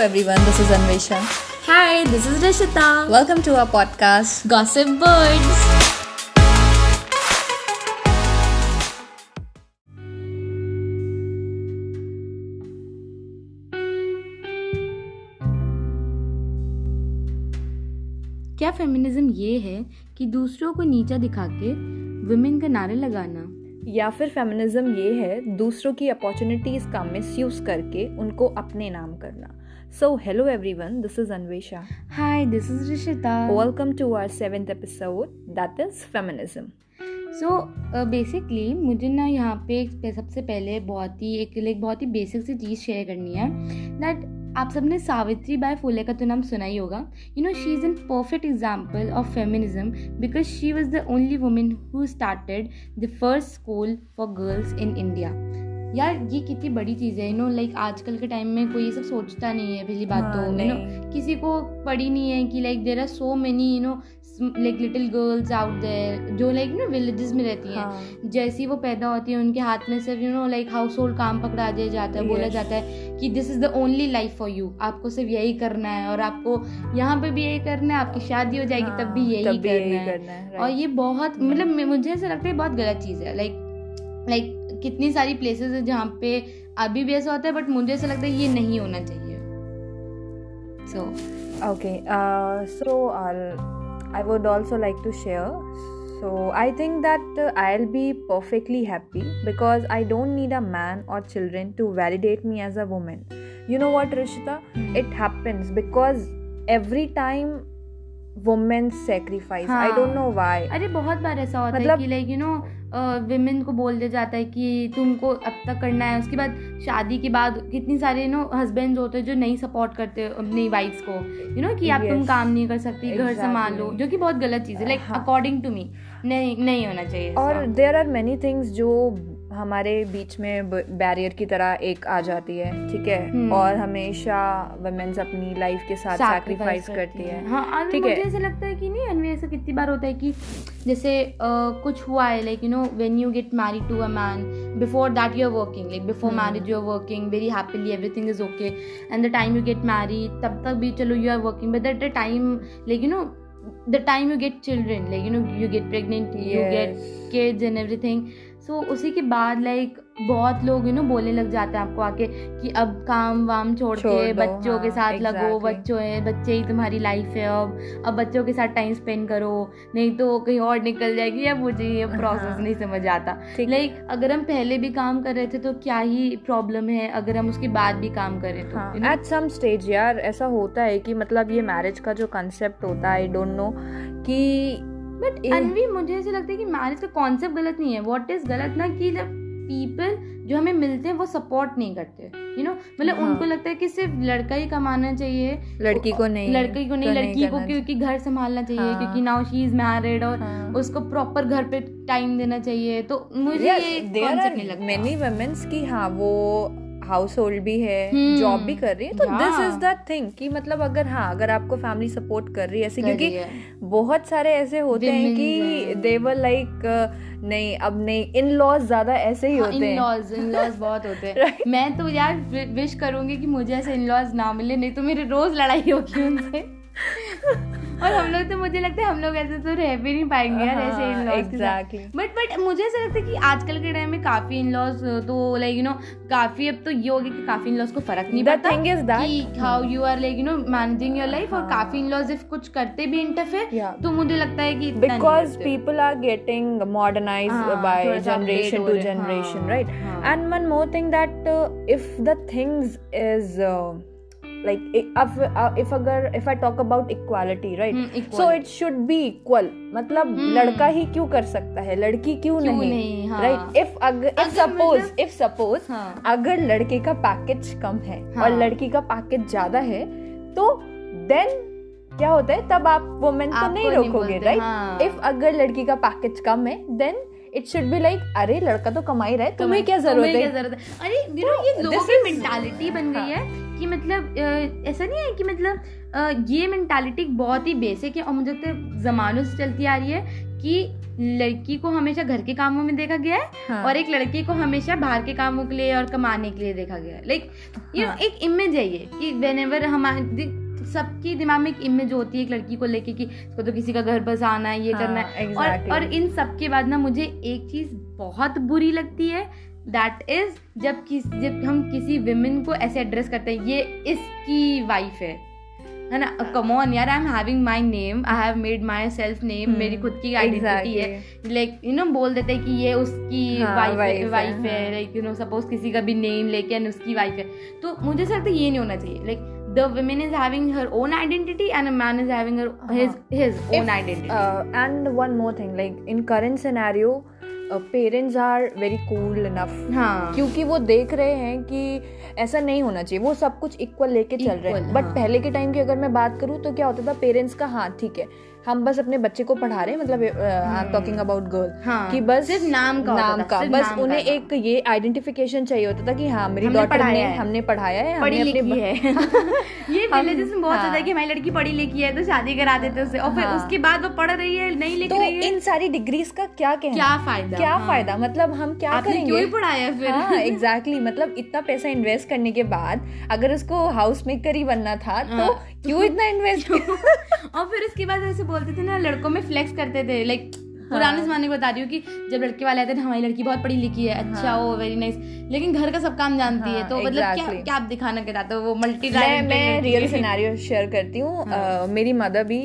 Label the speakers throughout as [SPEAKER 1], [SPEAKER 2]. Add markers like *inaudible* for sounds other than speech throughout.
[SPEAKER 1] everyone. This is Anvesha.
[SPEAKER 2] Hi, this is Rishita.
[SPEAKER 1] Welcome to our podcast.
[SPEAKER 2] Gossip Birds. क्या feminism ये है कि दूसरों को नीचा दिखा के वुमेन का नारे लगाना
[SPEAKER 1] या फिर फेमिनिज्म ये है दूसरों की अपॉर्चुनिटीज़ का मिसयूज़ करके उनको अपने नाम करना so hello everyone this is Anvesha
[SPEAKER 2] hi this is Rishita
[SPEAKER 1] welcome to our seventh episode that is feminism
[SPEAKER 2] so basically मुझे ना यहाँ पे सबसे पहले बहुत ही एक लाइक बहुत ही बेसिक सी चीज़ शेयर करनी है दैट आप सबने सावित्री बाय फुले का तो नाम सुना ही होगा. You know she is an perfect example of feminism because she was the only women who started the first school for girls in India यार ये कितनी बड़ी चीज़ है यू नो लाइक आजकल के टाइम में कोई ये सब सोचता नहीं है पहली बात तो यू नो किसी को पड़ी नहीं है कि like there are so many you know like little girls out there जो लाइक नो विलेजेस में रहती हैं। हाँ. जैसी वो पैदा होती है उनके हाथ में सिर्फ़ you know like household काम पकड़ा दिया जाता है yes. बोला जाता है कि this is the only life for you आपको सिर्फ़ यही करना है और आपको यहाँ पे भी यही करना है आपकी शादी हो जाएगी हाँ, तब भी यही करना, यही है, करना है और ये बहुत मतलब मुझे ऐसा लगता है बहुत गलत चीज़ है लाइक लाइक कितनी सारी प्लेसेस है जहाँ पे अभी भी ऐसा होता है बट मुझे ऐसा लगता है ये नहीं होना चाहिए।
[SPEAKER 1] So okay so I would also like to share so I think that I'll be perfectly happy because I don't need a man और children to validate me as a women you know what रिश्ता it happens because every time women sacrifice I don't know why
[SPEAKER 2] अरे बहुत बार ऐसा होता है कि like you no women को बोल दिया जाता है कि तुमको अब तक करना है। उसके बाद शादी के बाद कितनी सारे नो हस्बैंड होते हैं जो नहीं सपोर्ट करते अपनी वाइफ्स को। यू नो कि आप तुम काम नहीं कर सकती घर संभालो जो कि बहुत गलत चीज़ है। लाइक अकॉर्डिंग टू मी नहीं नहीं होना चाहिए
[SPEAKER 1] और देर आर मेनी थिंग्स जो हमारे बीच में बैरियर की तरह एक आ जाती है ठीक है? हम्म। और हमेशा वुमेन्स अपनी लाइफ के साथ सैक्रिफाइस करती है।
[SPEAKER 2] हाँ। ठीक है। ऐसा लगता है कि नहीं ऐसा कितनी बार होता है कि जैसे uh, कुछ हुआ है like you know when you get married to a man before that you are working like before marriage you are working very happily everything is okay and the time you get married तब तक भी चलो you are working but that the time like you know the time you get children like you know you get pregnant yes. you get kids and everything so so, उसी के बाद like बहुत लोग you know बोलने लग जाते हैं आपको आके कि अब काम वाम छोड़, छोड़ के बच्चों हाँ, के साथ exactly. लगो बच्चों है बच्चे ही तुम्हारी लाइफ है अब अब बच्चों के साथ टाइम स्पेंड करो। नहीं तो कहीं और निकल जाएगी या मुझे ये प्रोसेस हाँ, नहीं समझ आता। लाइक अगर हम पहले भी काम कर रहे थे तो क्या ही प्रॉब्लम है अगर हम उसके बाद भी काम करें तो
[SPEAKER 1] एट सम स्टेज यार ऐसा होता है कि मतलब ये मैरिज का जो कंसेप्ट होता है आई डोंट नो कि
[SPEAKER 2] बट अनवी मुझे ऐसा लगता है कि मैरिज का कॉन्सेप्ट गलत नहीं है। वॉट इज़ गलत ना कि जब पीपल जो हमें मिलते हैं वो सपोर्ट नहीं करते। यू नो मतलब हाँ. उनको लगता है कि सिर्फ़ लड़का ही कमाना चाहिए।
[SPEAKER 1] लड़की को नहीं
[SPEAKER 2] लड़की को नहीं लड़की को क्योंकि घर संभालना चाहिए हाँ. क्योंकि नाउ शी इज़ मैरिड और हाँ. उसको प्रॉपर घर पे टाइम देना चाहिए। तो मुझे ये कॉन्सेप्ट नहीं लगता।
[SPEAKER 1] मेनी वुमेन्स की हाँ वो हाउस होल्ड भी है जॉब hmm. भी कर रही है तो दिस इज़ द थिंग कि मतलब अगर हाँ अगर आपको फैमिली सपोर्ट कर रही है ऐसे क्योंकि बहुत सारे ऐसे होते हैं कि दे वर लाइक नहीं अब नहीं इन लॉज ज़्यादा ऐसे ही हाँ, होते हैं।
[SPEAKER 2] इन-लॉज इन-लॉज बहुत होते हैं। *laughs* Right. मैं तो यार विश करूँगी कि मुझे ऐसे इन लॉज ना मिले नहीं तो मेरी रोज लड़ाई होगी उनसे। और हम लोग तो मुझे लगता है हम लोग ऐसे तो रह भी नहीं पाएँगे यार ऐसे in laws exactly but but मुझे ऐसा लगता है कि आजकल के टाइम में काफ़ी इन लॉज तो लाइक यू नो काफ़ी अब तो ये हो गया कि काफ़ी इन लॉज को फ़र्क नहीं पड़ता थिंग इज़ दैट कि how you are like you know managing your life और काफ़ी इन लॉज इफ़ कुछ करते भी इंटरफेयर तो मुझे लगता है कि
[SPEAKER 1] because people are getting modernize by generation to generation right and one more thing that if the things is like if if अगर if I talk about equality right? Hmm, so it should be equal. मतलब hmm. लड़का ही क्यों कर सकता है लड़की क्यों, नहीं, if suppose मतलब, if suppose हाँ. अगर लड़के का पैकेज कम हाँ. और लड़की का पैकेज ज़्यादा है तो देन क्या होता है तब आप वुमेन को नहीं रोकोगे राइट इफ़ अगर लड़की का पैकेज कम है then it should be like अरे लड़का तो कमा ही रहा है तुम्हें क्या ज़रूरत है ज़रूरत
[SPEAKER 2] है अरे यू नो ये लोगों की मेंटालिटी बन गई हाँ। है कि मतलब ऐसा नहीं है कि मतलब ये मेंटालिटी बहुत ही बेसिक है और मुझे लगता है ज़मानों से चलती आ रही है कि लड़की को हमेशा घर के कामों में देखा गया है हाँ. और एक लड़की को हमेशा बाहर के कामों के लिए और कमाने के लिए देखा गया है लाइक यू हाँ. एक इमेज है ये कि वेन एवर हमारे सबके दिमाग में एक इमेज होती है एक लड़की को लेके कि इसको तो किसी का घर बसाना है ये हाँ, करना है। exactly. और और इन सब के बाद ना मुझे एक चीज़ बहुत बुरी लगती है दैट इज़ जब किस जब हम किसी विमेन को ऐसे एड्रेस करते हैं ये इसकी वाइफ है। है ना? कम ऑन यार I am having my name I have made my self name मेरी खुद की आइडेंटिटी है। लाइक यू नो बोल देते हैं कि ये उसकी वाइफ वाइफ है लाइक यू नो सपोज़ किसी का भी नेम लेके एंड उसकी वाइफ है। तो मुझे सर तो ये नहीं होना चाहिए। Like the woman is having her own identity and a man is having her, his his own if, identity uh,
[SPEAKER 1] and one more thing like in current scenario parents are very cool enough हाँ क्योंकि वो देख रहे हैं कि ऐसा नहीं होना चाहिए वो सब कुछ इक्वल लेके चल रहे हैं बट हाँ. पहले के टाइम की अगर मैं बात करूँ तो क्या होता था पेरेंट्स का हाँ ठीक है हम बस अपने बच्चे को पढ़ा रहे हैं मतलब I am talking about girl कि बस
[SPEAKER 2] सिर्फ़ नाम का
[SPEAKER 1] नाम का बस उन्हें एक ये आइडेंटिफिकेशन चाहिए होता था कि हाँ मेरी डॉटर ने हमने पढ़ाया है
[SPEAKER 2] पढ़ी लिखी है। *laughs* *laughs* ये विलेजेस में बहुत ज़्यादा हाँ। कि हमारी लड़की पढ़ी लिखी है तो शादी करा देते उसे और फिर हाँ। उसके बाद वो पढ़ रही है नहीं लिख
[SPEAKER 1] रही है। इन सारी डिग्रीज का क्या कहना?
[SPEAKER 2] क्या फ़ायदा?
[SPEAKER 1] क्या हाँ। फ़ायदा? मतलब हम क्या करेंगे?
[SPEAKER 2] क्यों पढ़ाया फिर? हाँ
[SPEAKER 1] एग्जैक्टली मतलब इतना पैसा इन्वेस्ट करने के बाद अगर उसको हाउस मेकर ही बनना था तो क्यों इतना इन्वेस्ट
[SPEAKER 2] और फिर उसके बाद ऐसे बोलते थे ना लड़कों में फ्लेक्स करते थे। लाइक पुराने हाँ। जमाने को बता रही हूँ कि जब लड़के वाले आते थे हमारी लड़की बहुत पढ़ी लिखी है अच्छा हाँ. वेरी नाइस लेकिन घर का सब काम जानती हाँ, है तो exactly. मतलब क्या क्या आप दिखाना के चाहते हो? वो मल्टी
[SPEAKER 1] मैं मैं रियल सिनेरियो शेयर करती हूँ। हाँ. uh, मेरी मदर भी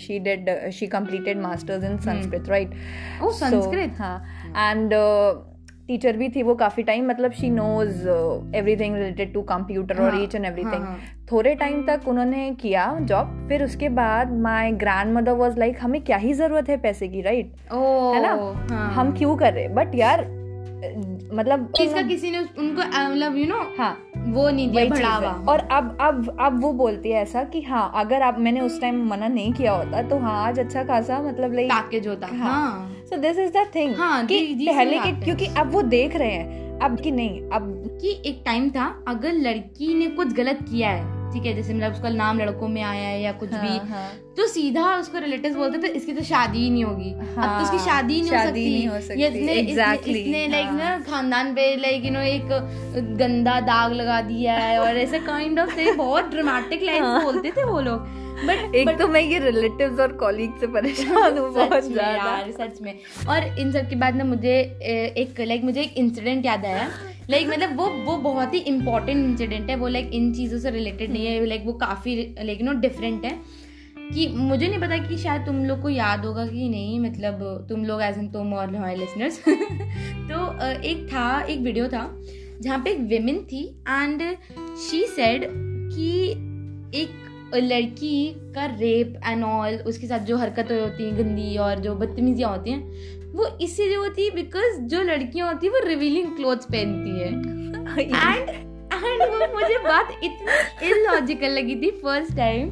[SPEAKER 1] she did she completed masters in Sanskrit right
[SPEAKER 2] oh Sanskrit
[SPEAKER 1] हाँ। एंड टीचर भी थी वो काफ़ी टाइम मतलब she knows everything related to computer और ईच एंड एवरीथिंग थोड़े टाइम तक उन्होंने किया जॉब फिर उसके बाद my grandmother was like हमें क्या ही ज़रूरत है पैसे की राइट
[SPEAKER 2] right?
[SPEAKER 1] oh, है ना? हाँ. हम क्यों कर रहे? बट यार मतलब
[SPEAKER 2] इसका किसी ने उनको मतलब यू नो हाँ वो नहीं दिया बढ़ावा।
[SPEAKER 1] और अब अब अब वो बोलती है ऐसा कि हाँ अगर आप मैंने उस टाइम मना नहीं किया होता तो हाँ आज अच्छा खासा मतलब लाइक
[SPEAKER 2] पैकेज होता। हाँ।
[SPEAKER 1] So this is the thing कि पहले के क्योंकि अब वो देख रहे हैं अब कि नहीं अब
[SPEAKER 2] कि एक टाइम था अगर लड़की ने कुछ गलत किया है ठीक है जैसे मतलब उसका नाम लड़कों में आया है या कुछ हाँ, भी हाँ. तो सीधा उसको रिलेटिव बोलते थे इसकी तो शादी ही नहीं होगी हाँ, अब तो उसकी शादी ही नहीं, शादी हो, सकती। नहीं हो सकती इसने exactly, इसने लाइक हाँ. ना खानदान पे लाइक यू नो एक गंदा दाग लगा दिया है और ऐसे काइंड ऑफ़ से बहुत ड्रामेटिक लाइन हाँ. बोलते थे वो लोग
[SPEAKER 1] बट एक but, तो मैं ये रिलेटिव्स और कॉलीग से परेशान हूँ *laughs* बहुत ज़्यादा
[SPEAKER 2] सच में और इन सब के बाद ना मुझे एक लाइक मुझे एक इंसिडेंट याद आया लाइक मतलब वो वो बहुत ही इंपॉर्टेंट इंसिडेंट है वो लाइक इन चीज़ों से रिलेटेड नहीं है लाइक वो काफ़ी लाइक नो डिफरेंट है कि मुझे नहीं पता कि शायद तुम लोग को याद होगा कि नहीं मतलब तुम लोग एज एन तुम और हमारे लिसनर्स *laughs* तो एक था एक वीडियो था जहाँ पे एक विमेन थी एंड शी सेड कि एक लड़की का रेप एंड ऑल उसके साथ जो हरकतें होती हैं, गंदी और जो बदतमीजियाँ होती हैं, वो इसलिए होती है बिकॉज़ जो लड़कियाँ होती है, वो रिवीलिंग क्लोथ्स पहनती है। एंड एंड वो मुझे बात इतनी इलॉजिकल लगी थी फ़र्स्ट टाइम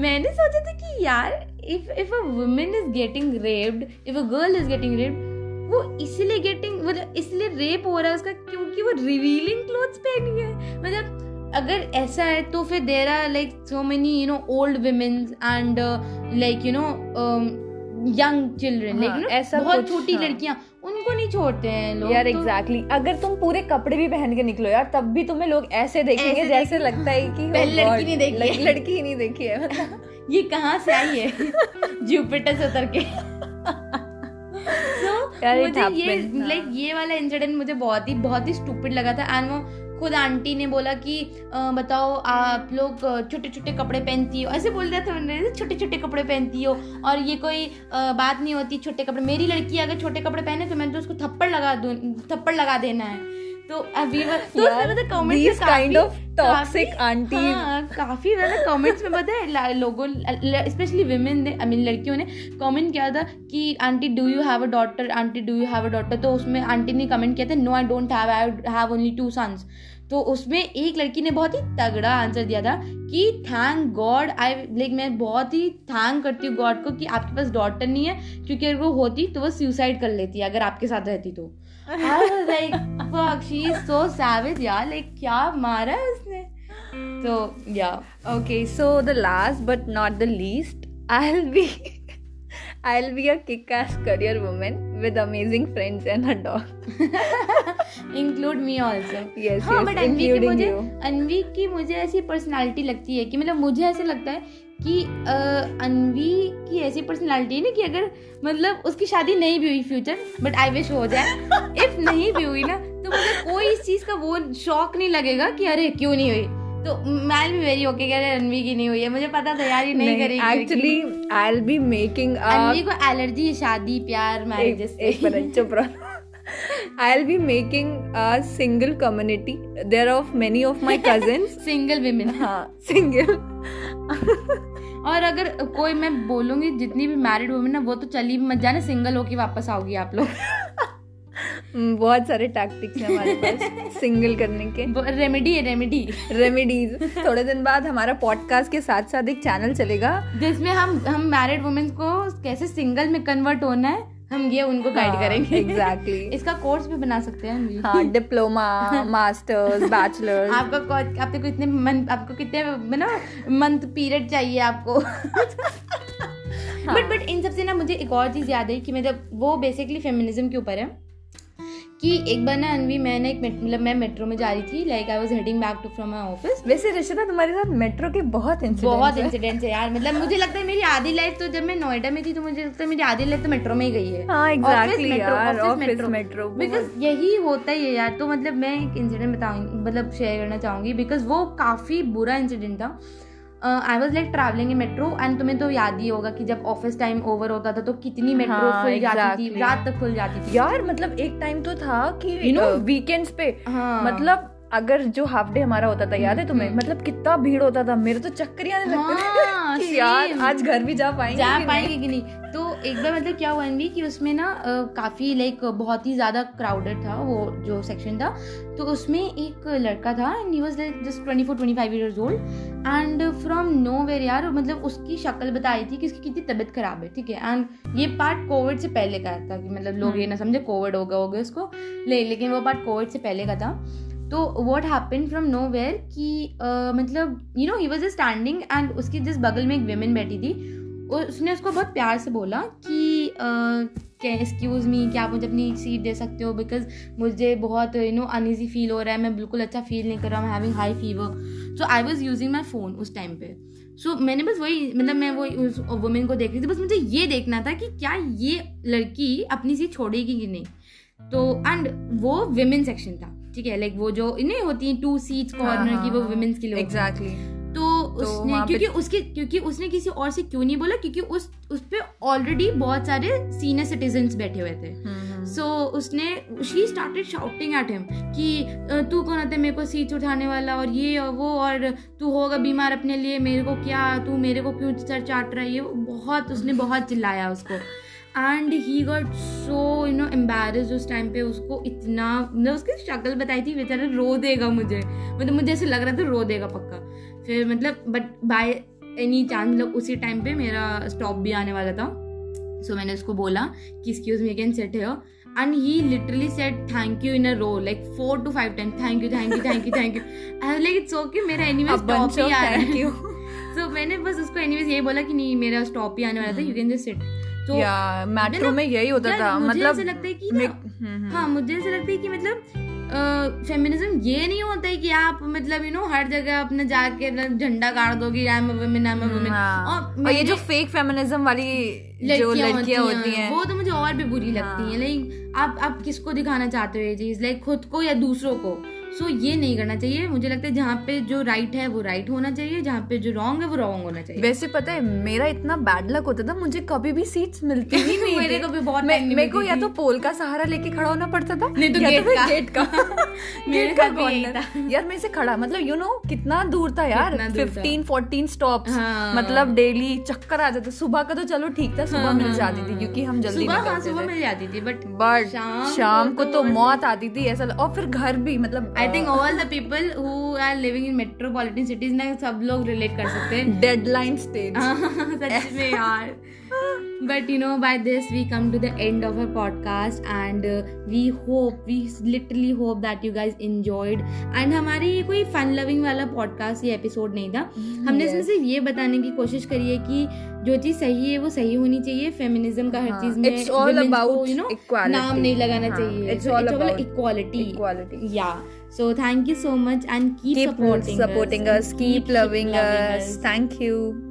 [SPEAKER 2] मैंने सोचा था कि यार if if a women is getting raped if a girl is getting raped वो इसलिए गेटिंग मतलब इसलिए रेप हो रहा है उसका क्योंकि वो रिवीलिंग क्लोथ्स पहनी है। मतलब अगर ऐसा है तो फिर there are like so many you know old womens and like you know young children लेकिन ऐसा बहुत छोटी हाँ. लड़कियाँ उनको नहीं छोड़ते हैं लोग
[SPEAKER 1] यार एग्जैक्टली तो... exactly. अगर तुम पूरे कपड़े भी पहन के निकलो यार तब भी तुम्हें लोग ऐसे देखेंगे ऐसे जैसे लगता है कि
[SPEAKER 2] पहले लड़की नहीं देखी
[SPEAKER 1] लड़की ही नहीं देखी है *laughs*
[SPEAKER 2] ये कहाँ से आई है *laughs* जुपिटर से उतर के *laughs* so, मुझे ये लाइक हाँ। ये वाला इंसिडेंट मुझे बहुत ही बहुत ही स्टूपिड लगा था एंड वो खुद आंटी ने बोला कि बताओ, आप लोग छोटे छोटे कपड़े पहनती हो? ऐसे बोल रहे थे छोटे छोटे कपड़े पहनती हो और ये कोई बात नहीं होती, छोटे कपड़े, मेरी लड़की अगर छोटे कपड़े पहने तो मैंने तो उसको थप्पड़ लगा दूँ, थप्पड़ लगा देना है। तो अभी तो उसमें comments kind of toxic aunty काफ़ी ज़्यादा कमेंट्स में पता है लोगों स्पेशली वुमेन ने आई मीन लड़कियों ने कमेंट किया था कि aunty do you have a daughter aunty do you have a daughter तो उसमें आंटी ने कमेंट किया था no I don't have I have only two sons तो उसमें एक लड़की ने बहुत ही तगड़ा आंसर दिया था कि थैंक गॉड आई लाइक मैं बहुत ही थैंक करती हूँ गॉड को कि आपके पास डॉटर नहीं है क्योंकि अगर वो होती तो वो सुसाइड कर लेती अगर आपके साथ रहती तो. Like fuck she is so savage यार लाइक क्या मारा है उसने तो या
[SPEAKER 1] okay so the last but not the least I will be I'll be a kick-ass career woman with amazing friends and a dog. *laughs*
[SPEAKER 2] Include me also.
[SPEAKER 1] Yes,
[SPEAKER 2] हाँ
[SPEAKER 1] yes,
[SPEAKER 2] but Anvi की मुझे
[SPEAKER 1] you.
[SPEAKER 2] अनवी की मुझे ऐसी पर्सनालिटी लगती है कि मतलब मुझे ऐसे लगता है कि अनवी की ऐसी पर्सनालिटी है ना कि अगर मतलब उसकी शादी नहीं भी हुई फ्यूचर बट आई विश हो जाए इफ़ नहीं भी हुई ना तो मुझे कोई इस चीज़ का वो शौक नहीं लगेगा कि अरे क्यों नहीं हुई तो मैं भी वेरी ओके कह रहे अनवी की नहीं हुई है मुझे पता था यार ये नहीं करेगी
[SPEAKER 1] Actually, I'll be making a
[SPEAKER 2] अनवी को एलर्जी है शादी प्यार मैरिजेस
[SPEAKER 1] एक एक मिनट चुप रहो I'll be making a single community. There are of many of my cousins. *laughs*
[SPEAKER 2] Single women
[SPEAKER 1] हाँ single.
[SPEAKER 2] और अगर कोई मैं बोलूँगी जितनी भी मैरिड वुमेन है वो तो चली भी मत जाने सिंगल होके वापस आओगी आप लोग।
[SPEAKER 1] हम्म, बहुत सारे टैक्टिक्स हैं हमारे पास सिंगल करने के।
[SPEAKER 2] रेमेडी है रेमेडी
[SPEAKER 1] रेमेडीज थोड़े दिन बाद हमारा पॉडकास्ट के साथ साथ एक चैनल चलेगा।
[SPEAKER 2] जिसमें हम हम मैरिड वुमेन्स को कैसे सिंगल में कन्वर्ट होना है हम ये उनको गाइड
[SPEAKER 1] हाँ,
[SPEAKER 2] करेंगे।
[SPEAKER 1] Exactly exactly. *laughs*
[SPEAKER 2] इसका कोर्स भी बना सकते हैं हम
[SPEAKER 1] हाँ डिप्लोमा मास्टर्स बैचलर
[SPEAKER 2] आपका आपको कितने मंथ आपको कितने ना मंथ पीरियड चाहिए आपको। *laughs* बट बट इन सबसे ना मुझे एक और चीज़ याद है कि मतलब वो बेसिकली फेमिनिज्म के ऊपर है। कि एक बार ना अनवी मैं ना एक मतलब मैं मेट्रो में जा रही थी like I was heading back to from my office
[SPEAKER 1] वैसे रिश्ता तुम्हारे साथ मेट्रो के बहुत इंसिडेंट्स
[SPEAKER 2] बहुत। इंसिडेंट्स है यार मतलब मुझे लगता है मेरी आधी लाइफ तो जब मैं नोएडा में थी तो मुझे लगता है मेरी आधी लाइफ तो मेट्रो में ही गई है।
[SPEAKER 1] हाँ एग्जैक्टली यार ऑफ़िस मेट्रो।
[SPEAKER 2] बिकॉज़ यही होता ही है यार तो मतलब मैं एक इंसिडेंट बताऊँगी मतलब शेयर करना चाहूँगी बिकॉज़ वो काफ़ी बुरा इंसिडेंट था। I was like travelling in metro and तुम्हें तो याद ही होगा कि जब ऑफ़िस टाइम ओवर होता था तो कितनी मेट्रो
[SPEAKER 1] हाँ,
[SPEAKER 2] खुल exactly. जाती थी रात तक खुल जाती थी।
[SPEAKER 1] यार मतलब एक टाइम तो था कि
[SPEAKER 2] यू नो
[SPEAKER 1] वीकेंड्स पे
[SPEAKER 2] हाँ।
[SPEAKER 1] मतलब अगर जो हाफ़ डे हमारा होता था याद है तुम्हें?
[SPEAKER 2] हम्म।
[SPEAKER 1] मतलब कितना भीड़ होता था मेरे तो चक्कर याद आने लगते
[SPEAKER 2] हाँ,
[SPEAKER 1] थे *laughs* कि यार आज घर भी जा पाएँगे
[SPEAKER 2] जा पाएँगे कि नहीं? एक बार मतलब क्या हुआ एनवी कि उसमें ना काफ़ी लाइक बहुत ही ज़्यादा क्राउडेड था वो जो सेक्शन था। तो उसमें एक लड़का था and he was like just twenty four twenty five years old and from nowhere यार मतलब उसकी शक्ल बताई थी कि उसकी कितनी तबीयत खराब है ठीक है? एंड ये पार्ट कोविड से पहले का था कि मतलब लोग ये ना समझे कोविड हो गया हो गया उसको। ले लेकिन वो पार्ट कोविड से पहले का था। तो what happen from nowhere कि मतलब you know he was a standing and उसके जिस बगल में एक वेमेन बैठी थी। उसने उसको बहुत प्यार से बोला कि क्या एक्सक्यूज मी क्या आप मुझे अपनी सीट दे सकते हो बिकॉज़ मुझे बहुत यू नो अनईजी फील हो रहा है मैं बिल्कुल अच्छा फील नहीं कर रहा हूँ having high fever so I was using my phone उस टाइम पे. सो so, मैंने बस वही मतलब मैं वही उस वुमेन को देख रही थी बस मुझे ये देखना था कि क्या ये लड़की अपनी सीट छोड़ेगी कि नहीं. तो एंड वो विमेन सेक्शन था ठीक है लाइक वो जो नहीं होती है टू सीट्स कॉर्नर की वो वुमेन्स के लिए
[SPEAKER 1] एग्जैक्टली
[SPEAKER 2] उसने
[SPEAKER 1] तो
[SPEAKER 2] क्योंकि उसके क्योंकि उसने किसी और से क्यों नहीं बोला? क्योंकि उस उस पे ऑलरेडी बहुत सारे सीनियर सिटीजन बैठे हुए थे। सो so, उसने she started shouting at him कि तू कौन होता है मेरे को सीट उठाने वाला और ये और वो और तू होगा बीमार अपने लिए मेरे को क्या तू मेरे को क्यों सर चाट रहा है? ये बहुत उसने बहुत चिल्लाया उसको। And he got so you know embarrass उस टाइम पे उसको इतना मतलब उसकी शक्ल बताई थी बेचारा रो देगा मुझे। मतलब मुझे ऐसे लग रहा था रो देगा पक्का। फिर मतलब बट बाय एनी चांस मतलब उसी टाइम पे मेरा स्टॉप भी आने वाला था। सो मैंने उसको बोला कि एक्सक्यूज मी कैन सेट है and he literally said thank you in a row. Like four to five times thank you thank you thank you thank you. *laughs* I was like it's okay मेरा stop
[SPEAKER 1] bunch
[SPEAKER 2] ही आ रहा है. *laughs* so मैंने बस उसको anyways यही बोला कि नहीं मेरा stop ही आने वाला था you can just sit. तो
[SPEAKER 1] या मेट्रो
[SPEAKER 2] मतलब-
[SPEAKER 1] में यही होता था
[SPEAKER 2] मुझे
[SPEAKER 1] मतलब
[SPEAKER 2] ऐसे लगता है कि
[SPEAKER 1] हम्म, हम्म।
[SPEAKER 2] हाँ मुझे ऐसा लगता है कि मतलब फेमिनिज्म ये नहीं होता है कि आप मतलब यू नो हर जगह अपने जाके झंडा गाड़ दोगे I am women I am women
[SPEAKER 1] हाँ।
[SPEAKER 2] और
[SPEAKER 1] ये जो फेक फेमिनिज्म वाली जो लड़कियाँ होती हैं
[SPEAKER 2] वो तो मुझे और भी बुरी लगती
[SPEAKER 1] हाँ।
[SPEAKER 2] हैं लाइक आप आप किसको दिखाना चाहते हो ये चीज़ लाइक खुद को या दूसरों को सो so, ये नहीं करना चाहिए। मुझे लगता है जहाँ पे जो राइट है वो राइट होना चाहिए। जहाँ पे जो रॉन्ग है वो रॉन्ग होना चाहिए।
[SPEAKER 1] वैसे पता है मेरा इतना बैड लक होता था मुझे कभी भी सीट्स मिलती ही नहीं *laughs*
[SPEAKER 2] मेरे को भी बहुत
[SPEAKER 1] मेरे को या तो पोल का सहारा लेके खड़ा होना पड़ता था
[SPEAKER 2] नहीं तो गेट का।
[SPEAKER 1] गेट का। *laughs*
[SPEAKER 2] मेरे
[SPEAKER 1] गेट का
[SPEAKER 2] भी था।
[SPEAKER 1] यार मेरे से खड़ा मतलब यू नो कितना दूर था यार।
[SPEAKER 2] कितना दूर था।
[SPEAKER 1] 15 14 स्टॉप्स
[SPEAKER 2] हाँ।
[SPEAKER 1] मतलब डेली चक्कर आ जाते। सुबह का तो चलो ठीक था सुबह
[SPEAKER 2] हाँ,
[SPEAKER 1] मिल
[SPEAKER 2] हाँ,
[SPEAKER 1] जाती
[SPEAKER 2] हाँ,
[SPEAKER 1] थी क्योंकि हम जल्दी
[SPEAKER 2] सुबह हाँ मिल जाती थी बट
[SPEAKER 1] बट
[SPEAKER 2] शाम को
[SPEAKER 1] को
[SPEAKER 2] तो
[SPEAKER 1] तो मौत आती थी ऐसा और फिर घर भी मतलब
[SPEAKER 2] I think all the people who are living in metropolitan cities ना सब लोग रिलेट कर सकते हैं।
[SPEAKER 1] Deadline stage
[SPEAKER 2] but you know by this we come to the end of our podcast and we hope we literally hope that you guys enjoyed and हमारी ये कोई fun loving वाला पॉडकास्ट ये एपिसोड नहीं था। हमने इसमें सिर्फ़ ये बताने की कोशिश करी है कि जो चीज़ सही है वो सही होनी चाहिए। फेमिनिज्म का हर चीज़ में नाम नहीं लगाना चाहिए। इक्वालिटी या so thank you so much and keep,
[SPEAKER 1] keep
[SPEAKER 2] supporting,
[SPEAKER 1] supporting us,
[SPEAKER 2] and
[SPEAKER 1] keep loving us. thank you